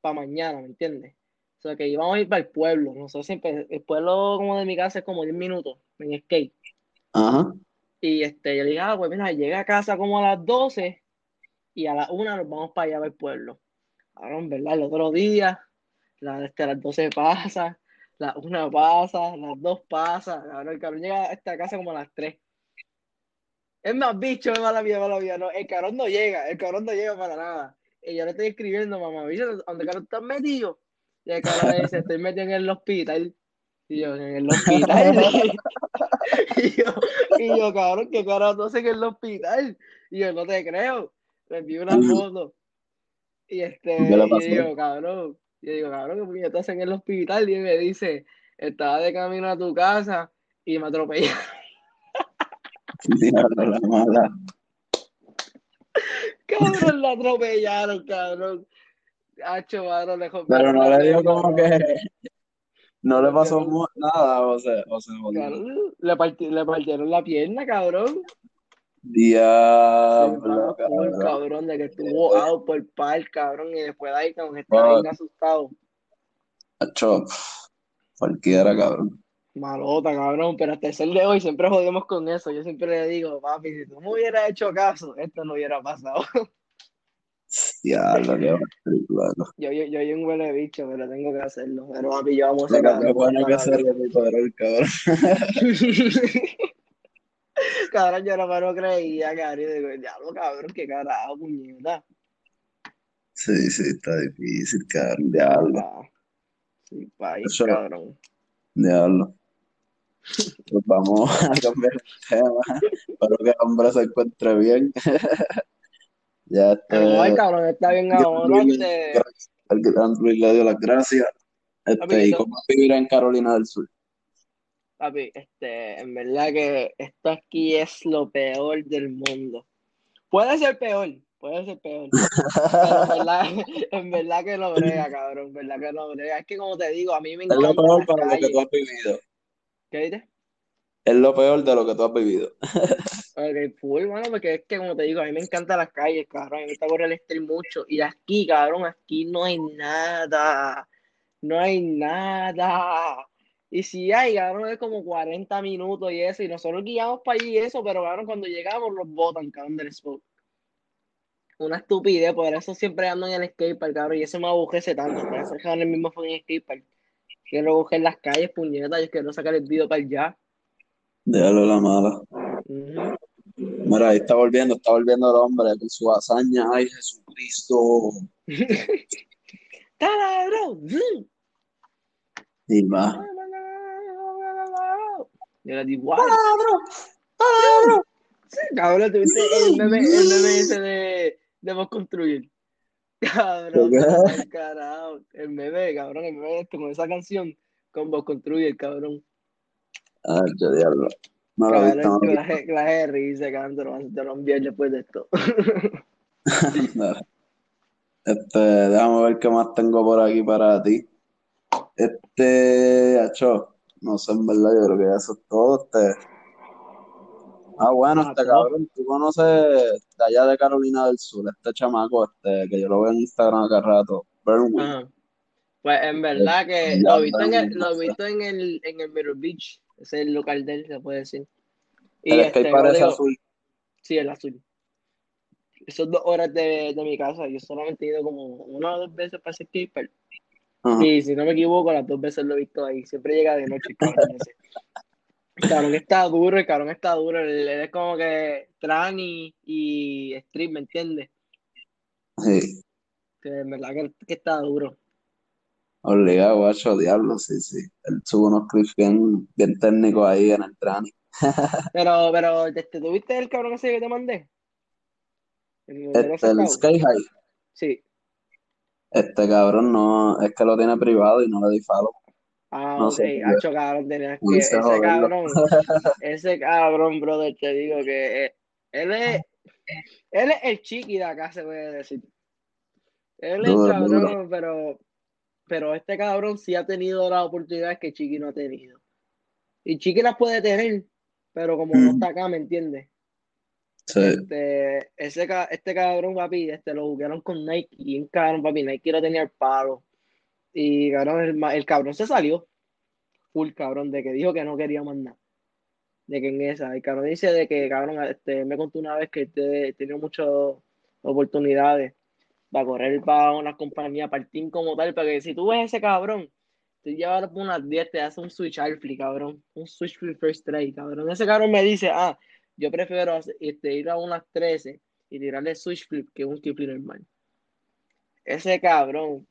para mañana, ¿me entiendes? O sea, que íbamos a ir para el pueblo. Nosotros siempre, el pueblo como de mi casa es como 10 minutos en skate. Ajá. Y este, yo le dije, ah, pues mira, llega a casa como a las 12 y a las 1 nos vamos para allá para el pueblo. Ahora, en verdad, el otro día, la, este, las 12 pasa, las 1 pasa, las 2 pasa. Ahora el cabrón llega a esta casa como a las 3. Es más, bicho, es mala vida, mala vida. No, el cabrón no llega, el cabrón no llega para nada. Y yo le estoy escribiendo, mamá, bicho, ¿dónde cabrón estás metido? Y el cabrón me dice, estoy metido en el hospital. Y yo, en el hospital. y, yo, y yo, cabrón, ¿qué carajo tú haces en el hospital? Y yo, no te creo. Le envío una foto. Y este, ¿Qué le y digo, cabrón, yo digo, cabrón, ¿qué puñetas en el hospital? Y me dice, estaba de camino a tu casa y me atropellaron. Diablo, la mala. Cabrón, la atropellaron, cabrón. Hacho, mano, le Pero no le dio como que. No le pasó Cabrón. nada, o sea, o sea, jodido. Cabrón, le, parti- le partieron la pierna, cabrón. Diablo, cabrón. cabrón, de que estuvo out por par, cabrón, y después de ahí como que estaba bien asustado. Acho, cualquiera, cabrón. Malota, cabrón, pero hasta el sol de hoy siempre jodemos con eso. Yo siempre le digo, papi, si tú me hubieras hecho caso, esto no hubiera pasado. Diablo, qué. Yo, yo, yo, yo un huele bicho, pero tengo que hacerlo. Pero papi, yo amo a ese Loco, cabrón. bueno que cabrón. Cabrón, yo no me lo creía, cabrón. Digo, diablo, cabrón, qué carajo, puñeta. Sí, sí, está difícil, cabrón. Diablo, Ah, Sí, país, Eso- cabrón. diablo. Pues vamos a cambiar el tema. Espero que el hombre se encuentre bien. Ya Pero, ay, este, cabrón, está bien ahora. El gran Luis le dio las gracias. Este, ¿y cómo vivir en Carolina del Sur? papi, este, en verdad que esto aquí es lo peor del mundo. Puede ser peor, puede ser peor. Pero en verdad, en verdad que no brega, cabrón. En verdad que no brega. Es que como te digo, a mí me Es lo peor para lo que tú has vivido. ¿Qué dices? Es lo peor de lo que tú has vivido. Ok, full, mano, porque es que como te digo, a mí me encantan las calles, cabrón. A mí me gusta correr el street mucho. Y aquí, cabrón, aquí no hay nada. No hay nada. Y si hay, cabrón, es como 40 minutos y eso. Y nosotros guiamos para allí y eso, pero cabrón, cuando llegamos los botan, cabrón, del spot. Una estupidez, por eso siempre ando en el skatepark, cabrón. Y eso me aburrece tanto. Por eso en el mismo fucking skatepark. Quiero coger las calles, puñetas. Yo quiero sacar el video para allá. Déjalo la mala. Ujú. Mira, ahí está volviendo, está volviendo el hombre con su hazaña. Ay, Jesucristo. Y más. Yo le digo, ¡Taladro! ¡Taladro! Sí, cabrón, tuviste el meme, el meme ese de, de vos construir. Cabrón, carajo. El meme, cabrón, el meme este con esa canción con vos construir, cabrón. Ay, qué diablo. No lo he visto, no clase, clase de risa, cabrón, te lo vas a lo enviar después de esto. Este, déjame ver qué más tengo por aquí para ti. Este, acho, no sé, en verdad, yo creo que eso es todo. Este. Ah, bueno, Ah, este cabrón, tú conoces de allá de Carolina del Sur, este chamaco, este, que yo lo veo en Instagram cada rato. Ajá. Pues en verdad que Ya, lo he visto en el, lo visto en el, en el Mirror Beach, ese es el local de él, se puede decir. Y El este, skate parece digo, azul. sí, el azul. Son dos horas de, de mi casa, yo solamente he ido como una o dos veces para ese skatepark. Ajá. Y si no me equivoco, las dos veces lo he visto ahí. Siempre llega de noche. El cabrón está duro, el cabrón está duro. Él, él es como que tranny y street, ¿me entiendes? Sí, Que en verdad que, que está duro. Obligado, guacho, diablo, sí, sí. Él sube unos clips bien, bien técnicos ahí en el training. Pero, pero, este, ¿tú viste el cabrón ese que te mandé? El, Este, el. Sky High, Sí. este cabrón no, es que lo tiene privado y no le di follow. Ah, No ok, sé, hacho, cabrón, tenías que, ese joderlo. cabrón, ese cabrón, brother, te digo que eh, él es, él es el chiqui de acá, se puede decir. Él es el Duro, cabrón, pero, pero este cabrón sí ha tenido las oportunidades que Chiqui no ha tenido. Y Chiqui las puede tener, pero como no está acá, ¿me entiendes? Sí. Este, ese, este cabrón, papi, este, lo jugaron con Nike y un cabrón, papi, Nike lo tenía el palo. Y cabrón, el, el cabrón se salió. Full cabrón, de que dijo que no quería más nada. De que en esa. El cabrón dice de que, cabrón, este, me contó una vez que este, tenía muchas oportunidades para correr para una compañía, para el team como tal, para que si tú ves ese cabrón, tú llevas por unas 10, te hace un switch flip, cabrón. Un switch flip first try, cabrón. Ese cabrón me dice, ah, yo prefiero este, ir a unas 13 y tirarle switch flip que un kickflip normal. Ese cabrón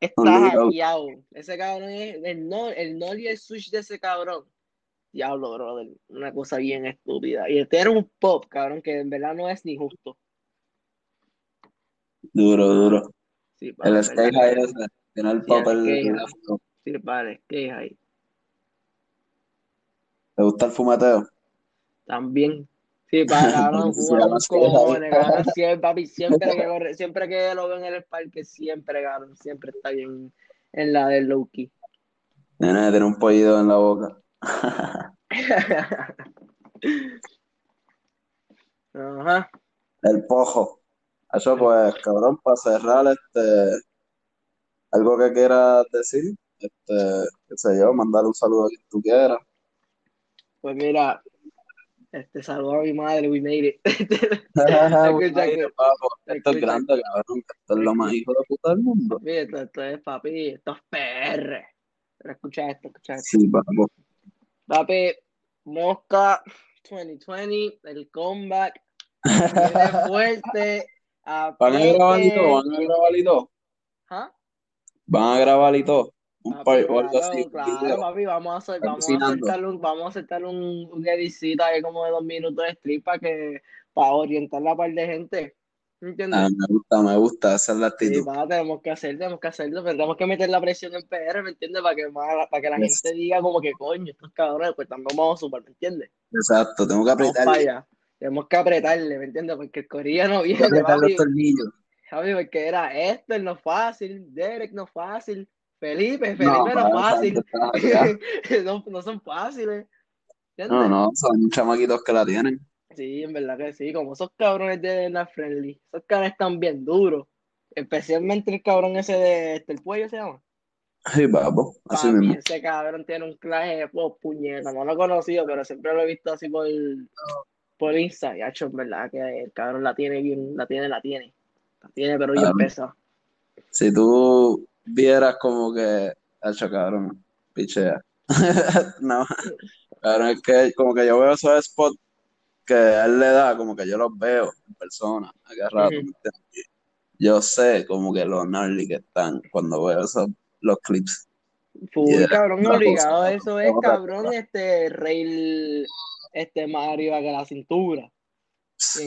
está hackeado. Ese cabrón es el no, el no y el switch de ese cabrón. Diablo, brother. Una cosa bien estúpida. Y este era un pop, cabrón, que en verdad no es ni justo. Duro, duro. Sí, El skate high ese. Tiene el Sí, el papel. skate high. Sí, vale, que ahí. ¿Te gusta el fumeteo? También. Sí, para cabrón, cojones, cabrón. Siempre, papi, siempre que corre, siempre que lo veo en el parque, siempre, cabrón, siempre está bien en la del Loki. Nene, tiene un pollido en la boca. Ajá. El pojo. Eso pues, cabrón, para cerrar, este, algo que quieras decir, este, qué sé yo, mandar un saludo a quien tú quieras. Pues mira, este saludo a mi madre, we made it. Escucha que- papo, esto es grande, cabrón, esto es lo más hijo de puta del mundo. Papi, esto, esto es papi, esto es PR. Pero escucha esto, escucha esto. Sí, papo. Papi, Mosca 2020, el comeback, viene fuerte. ¿Van a grabar y todo? ¿Van a grabar y todo? ¿Ah? ¿Van a grabar y todo? Un Papi, par o algo claro, así, claro, papi, vamos a hacer, vamos a aceptar un, vamos a aceptar un, un edicito ahí como de dos minutos de strip para que, para orientar la par de gente. ¿Entiendes? Ah, me gusta, me gusta, esa es la Sí, actitud. pa, tenemos que hacer, tenemos que hacerlo, pero tenemos que meter la presión en PR, ¿me entiendes? Para que, para que la Yes. gente diga como que coño, estos cabrones, pues también vamos super, ¿me entiendes? Exacto, tengo que allá. Tenemos que apretarle, ¿me entiendes? Porque el Corilla no tengo que viene, apretar los tornillos. Papi, porque era Esther no fácil, Derek no fácil, Felipe, Felipe No, fácil. no, no son fáciles. No, ¿Entiendes? no, son chamaquitos que la tienen. Sí, en verdad que sí, como esos cabrones de la Friendly, esos cabrones están bien duros. Especialmente el cabrón ese de este, el cuello se llama. Sí, papo, así mismo. ese cabrón tiene un clase de oh, puñeta, no lo he conocido, pero siempre lo he visto así por, por Insta, y hacho, en verdad que el cabrón la tiene bien, la tiene, la tiene. La tiene, pero bien Claro. pesa. Si tú vieras como que, hecho cabrón, pichea. No, cabrón, es que como que yo veo esos spots que él le da, como que yo los veo en persona, a cada rato, Ujú. ¿me entiendes? Yo sé como que los gnarly que están cuando veo esos, los clips. Yeah, cabrón, obligado, cosa, eso es, cabrón, este rail, este más arriba que la cintura.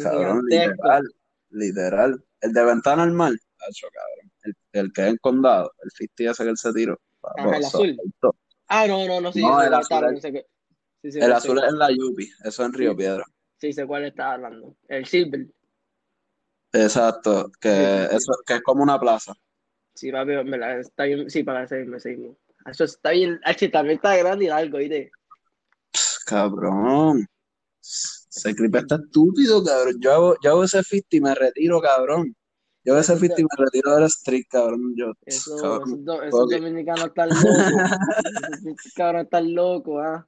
Cabrón, literal, literal. El de ventana al mar, hecho cabrón. El, el que es en condado, el 50 ese que él se tiró. Ajá, el azul. Ah, no, no, no, sí, No, el azul es- no sé qué. Sí, sí, El sí, azul sí, es en la Yupi, eso en Río Sí. Piedra. sí, sé cuál está hablando. El silver. Exacto, que Sí, sí, sí. eso que es como una plaza. Sí, papi, en verdad, está bien, sí, para seguirme, seguirme. Eso está bien, H, también está grande y largo, ¿viste? Cabrón. Ese clip está estúpido, cabrón. Yo hago, yo hago ese 50 y me retiro, cabrón. Yo hago ese 50 y me retiro del street, cabrón. Yo, Eso, cabrón. esos, do- esos ok. dominicanos están locos. esos cabrones están locos, ¿ah?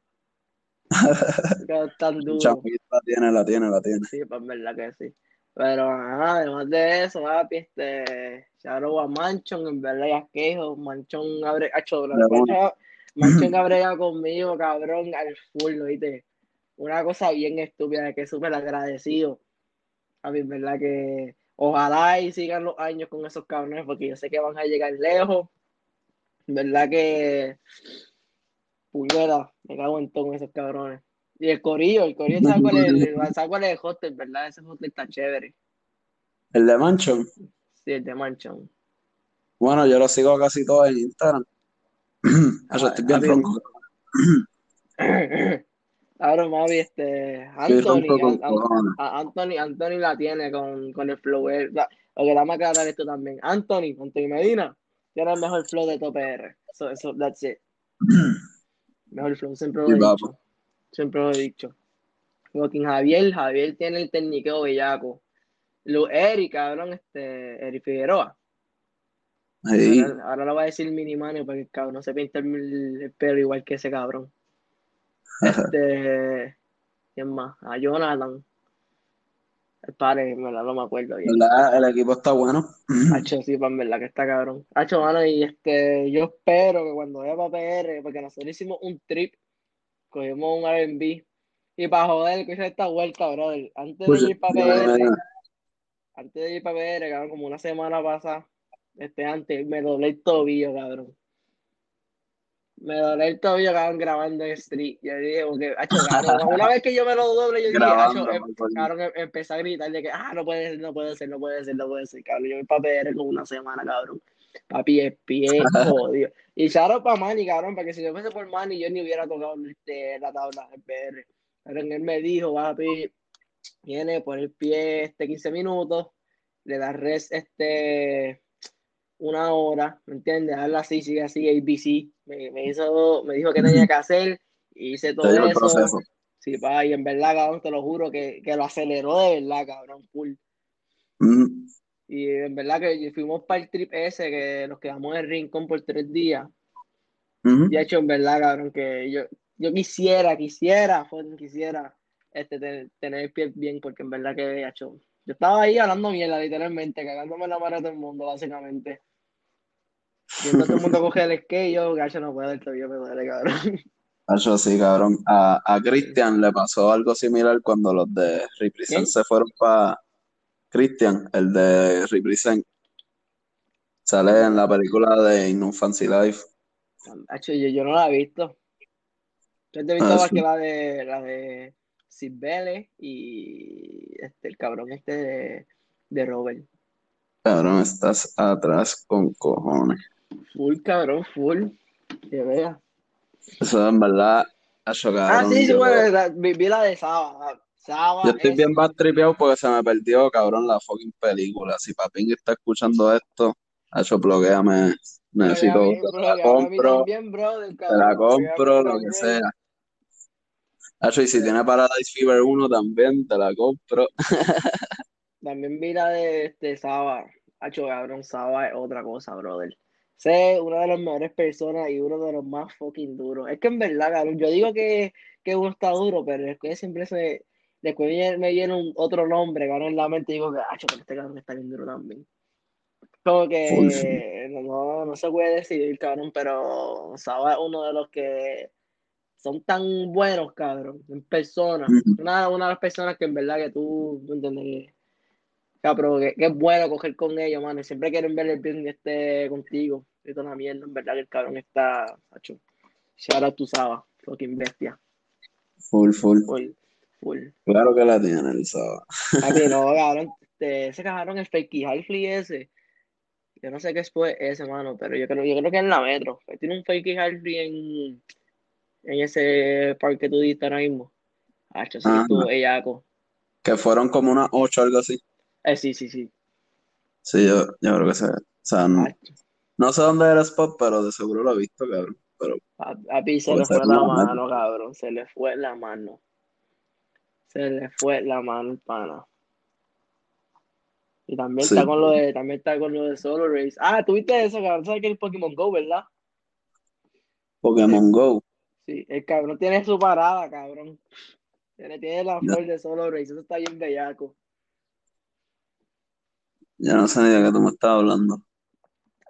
Están duros. chamaquito la tiene, la tiene, la tiene. Sí, pues verdad que sí. Pero ajá, además de eso, papi, este, shout a Manchon, en verdad ya quejo, Manchon abre, hecho, De una. Manchon abrega conmigo, cabrón, al full, ¿viste? Una cosa bien estúpida, de que súper agradecido. A mí, verdad que ojalá y sigan los años con esos cabrones, porque yo sé que van a llegar lejos. Verdad que, puñeta, me cago en todo con esos cabrones. Y el corillo, el corillo, ¿sabes cuál es el, ¿sabes cuál es el hostel, verdad? Ese hostel está chévere. El de Manchon. Sí, el de Manchon. Bueno, yo lo sigo casi todos en Instagram. Hacho, estoy bien ronco. Ahora, Mavi, este, Anthony, Anthony, Anthony la tiene con, con el flow. la- Lo que dame a aclarar esto también. Anthony, Anthony Medina, tiene el mejor flow de top R. Eso, eso, that's it. Mejor flow, siempre lo he dicho. Siempre lo he dicho. Joaquín Javier, Javier tiene el técnico bellaco. Lu Eri, cabrón, este, Eri Figueroa. Sí. Ahora, ahora le voy a decir Minimano porque el cabrón no se pinta el, el pelo igual que ese cabrón. Este. ¿Quién más? A Jonathan. El padre, en verdad no me acuerdo bien. ¿Verdad? El equipo está bueno. Hacho, sí, pa, en verdad que está cabrón. Hacho, mano, y este, yo espero que cuando vaya para PR, porque nosotros hicimos un trip, cogimos un Airbnb, y para joder, que hice esta vuelta, brother, antes Pues, de ir para PR, antes de ir para PR, cabrón, como una semana pasada, este, antes, me doblé el tobillo, cabrón. Me doblé el tobillo, cabrón, grabando en street. Yo dije, porque, una vez que yo me lo doble, yo dije, Grabando, hacho, em- me acuerdo. cabrón, em- empecé a gritar de que, ah, no puede ser, no puede ser, no puede ser, no puede ser, cabrón. Yo voy para PR como una semana, cabrón. Papi, el pie, jodido. Y shout para Manny, cabrón, porque si yo fuese por Manny, yo ni hubiera tocado este, la tabla en PR. Pero él me dijo, papi, viene por el pie este 15 minutos, le da res este una hora, ¿me entiendes? Habla así, sigue así, ABC. Me, me hizo, me dijo que tenía que hacer, y hice todo digo el eso. proceso. Sí, pa, y en verdad, cabrón, te lo juro que, que lo aceleró de verdad, cabrón, full. Ujú. Y en verdad que fuimos para el trip ese, que nos quedamos en Rincón por tres días. Ujú. Y hecho, en verdad, cabrón, que yo, yo quisiera, quisiera, quisiera este, ten- tener el pie bien, porque en verdad que, hecho, yo estaba ahí hablando mierda, literalmente, cagándome la mano a todo el mundo, básicamente. Viendo todo el mundo coger el skate, yo, gacho, no puedo, el tobillo me duele, cabrón. Hacho, sí, cabrón. A, a Christian le pasó algo similar cuando los de Represent ¿Quién? se fueron para Christian, el de Represent. Sale en la película de In Fancy Life. Hacho, yo, yo no la he visto. Yo te he visto Ah, más sí. que la de, la de Sid Vélez y este, el cabrón este de, de Robert. Cabrón, estás atrás con cojones. Full, cabrón, full. Que vea. Eso en verdad, hacho, Ah, cabrón. sí, sí, bueno, vi, vi la de Saba. Saba yo estoy es- bien tripeado porque se me perdió, cabrón, la fucking película. Si Papín está escuchando esto, hacho, bloqueame. Necesito, te la compro, te la compro, lo que sea. Hacho, y si tiene Paradise Fever 1 también, te la compro. También vi la de este, Saba. Hacho, cabrón, Saba es otra cosa, brother. Sé una de las mejores personas y uno de los más fucking duros. Es que en verdad, cabrón, yo digo que, que uno está duro, pero después siempre se. Después me, viene un, otro nombre, cabrón, en la mente y digo que, hacho, pero este cabrón está bien duro también. Como que no, no, no se puede decidir, cabrón, pero Saba es uno de los que son tan buenos, cabrón, en persona. Una, una de las personas que en verdad que tú, tú entiendes, Cabrón, que, que es bueno coger con ellos, mano. y Siempre quieren ver el bien esté contigo. Y toda la mierda, en verdad que el cabrón está, macho. Out to Saba, fucking bestia. Full, full. Full, full. Claro que la tiene el Saba. Papi, no, cabrón, este, ese cabrón, el fakey Halfley ese. Yo no sé qué fue ese, mano, pero yo creo, yo creo que en la metro. Tiene un fakey Halfley en, en ese parque que tú diste ahora mismo. Hacho, sí, estuvo bellaco. Que fueron como unas ocho algo así. Eh, sí, sí, sí. Sí, yo, yo creo que se. O sea, no, no sé dónde era el spot, pero de seguro lo he visto, cabrón. Pero A, a Pi se le fue la mano, cabrón. Se le fue la mano. Se le fue la mano, pana. Y también Sí. está con lo de, también está con lo de Solo Race. Ah, tuviste eso, cabrón. ¿Sabes que es el Pokémon Go, verdad? Pokémon Go. Sí, el cabrón tiene su parada, cabrón. Tiene, tiene la flor de Solo Race. Eso está bien bellaco. Ya no sé ni de qué tú me estás hablando.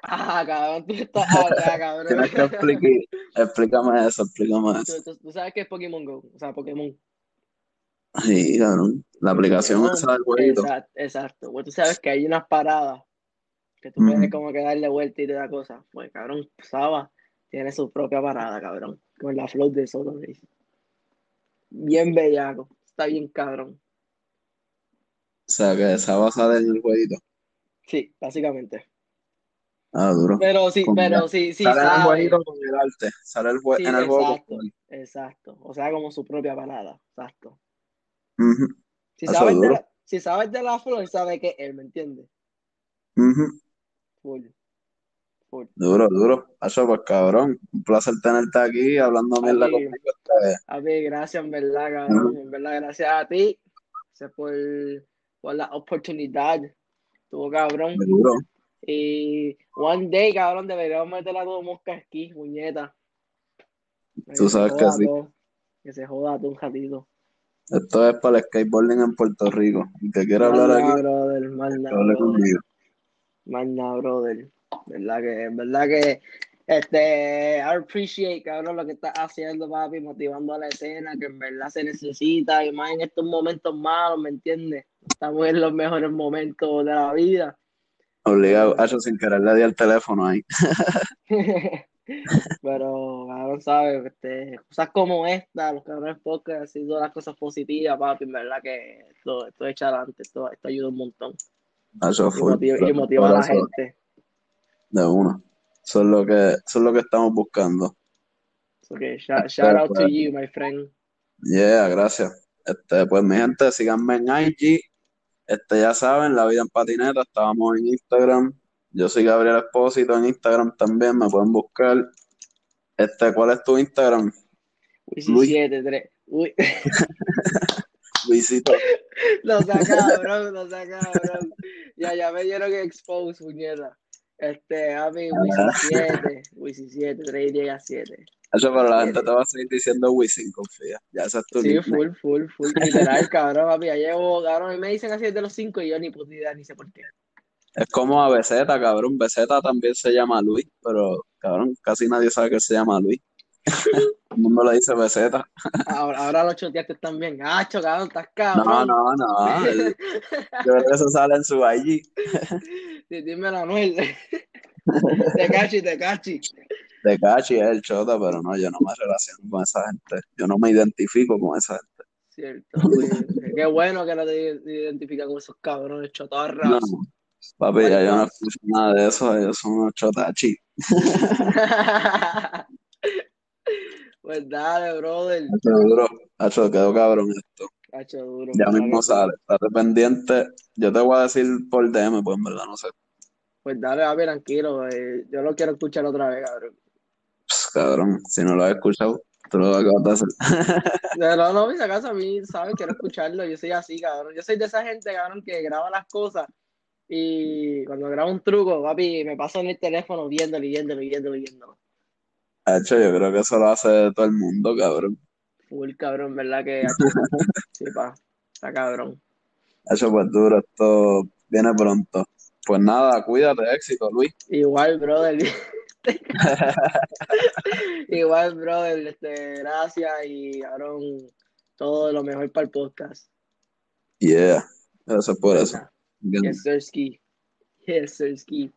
Ah, cabrón, tú estás acá, cabrón. Tienes que explicar, explícame eso, explícame eso. Tú, tú- tú sabes qué es Pokémon Go, o sea, Pokémon. Sí, cabrón. La aplicación Pokémon, esa del jueguito. Exacto, exacto. Pues tú sabes que hay unas paradas que tú Ujú. puedes como que darle vuelta y te da cosas. Pues cabrón, Saba tiene su propia parada, cabrón, con la flor de Solo Race. Bien bellaco, está bien cabrón. O sea, que esa va a salir en el jueguito. Sí, básicamente. Ah, duro. Pero sí, Con- pero sí, sí Sale el jueguito con el arte. Sale el jue- Sí, en el juego. exacto, exacto. O sea, como su propia parada, exacto. Si Eso sabes, de la, si sabes de la flor, sabe que él, ¿me entiendes? Full. Full. Duro, duro. Eso, pues cabrón. Un placer tenerte aquí hablando mierda. Este, A mí, gracias, en verdad, cabrón. En verdad, gracias a ti. Gracias por, por la oportunidad. Estuvo cabrón. duro. Y one day, cabrón, deberíamos meter a todo mosca aquí, muñeta. Tú sabes que sí. todo, Que se joda todo un ratito. Esto es para el skateboarding en Puerto Rico. El que quiera hablar aquí, brother, hable brother. nada, brother. ¿Verdad que, verdad que, este, I appreciate, cabrón, lo que estás haciendo, papi, motivando a la escena, que en verdad se necesita, y más en estos momentos malos, ¿me entiendes? Estamos en los mejores momentos de la vida. Obligado. Hacho, sin querer le di el teléfono ahí. Pero, cabrón, ¿sabes? Este, cosas como esta, los cabrones podcast, así todas las cosas positivas, papi, en verdad que esto, esto echa adelante, esto, esto ayuda un montón. Y motiva, y motiva a la gente. De una. Eso es lo que, eso es lo que estamos buscando. Que shout, shout out to you, my friend. Yeah, gracias. Este, pues mi gente, síganme en IG. Este, ya saben, La Vida en Patineta, estábamos en Instagram. Yo soy Gabriel Espósito en Instagram también, me pueden buscar. Este, ¿cuál es tu Instagram? Uy, Luis. 7, 3. Uy, Luisito. lo saca, bro, lo saca, bro. Ya, ya me dieron expose, puñeta. Este, a mí, Wisi 7, Wisi 7, 3 llega 7. Eso, pero la gente te va a seguir diciendo Wisin, confía. Ya ese es tu Sí, full, full, full, literal, cabrón, papi. Ya llevo, cabrón, y me dicen así desde los 5 y yo ni puta idea, ni sé por qué. Es como a Beceta, cabrón. Beceta también se llama Luis, pero, cabrón, casi nadie sabe que se llama Luis. El mundo le dice Beceta. Ahora, ahora los choteaste también. Gacho, cabrón, estás No, cabrón. no, no. él- Yo creo que eso sale en su IG. Sí, Dímelo, Anuel. Te cachi, te cachi. De Cachi es el chota, pero no, yo no me relaciono con esa gente. Yo no me identifico con esa gente. Cierto, güey. Qué bueno que no te identificas con esos cabrones chotorras. No, papi, ya yo no escucho nada de eso. Ellos son unos chotachi. pues dale, brother. Hacho duro. Hacho, quedó cabrón esto. Cacho duro. Ya ¿verdad mismo sale. Estate pendiente. Yo te voy a decir por DM, pues en verdad no sé. Pues dale, papi, tranquilo. eh, Yo lo quiero escuchar otra vez, cabrón. Pss, cabrón, si no lo has escuchado, tú lo acabas de hacer. No, no, no, mis acaso a mí, ¿sabes? Quiero escucharlo. Yo soy así, cabrón. Yo soy de esa gente, cabrón, que graba las cosas y cuando grabo un truco, papi, me paso en el teléfono viéndolo, y viéndolo, y viéndolo, y viéndolo. Hacho, yo creo que eso lo hace todo el mundo, cabrón. Full, cabrón, ¿verdad? Que sí, pa, está cabrón. Hacho, pues duro, esto viene pronto. Pues nada, cuídate, éxito, Luis. Igual, brother. Igual, brother. Este, gracias y cabrón, todo lo mejor para el podcast. Yeah, es por eso. Yes, sir, ski. Yes, sir, ski.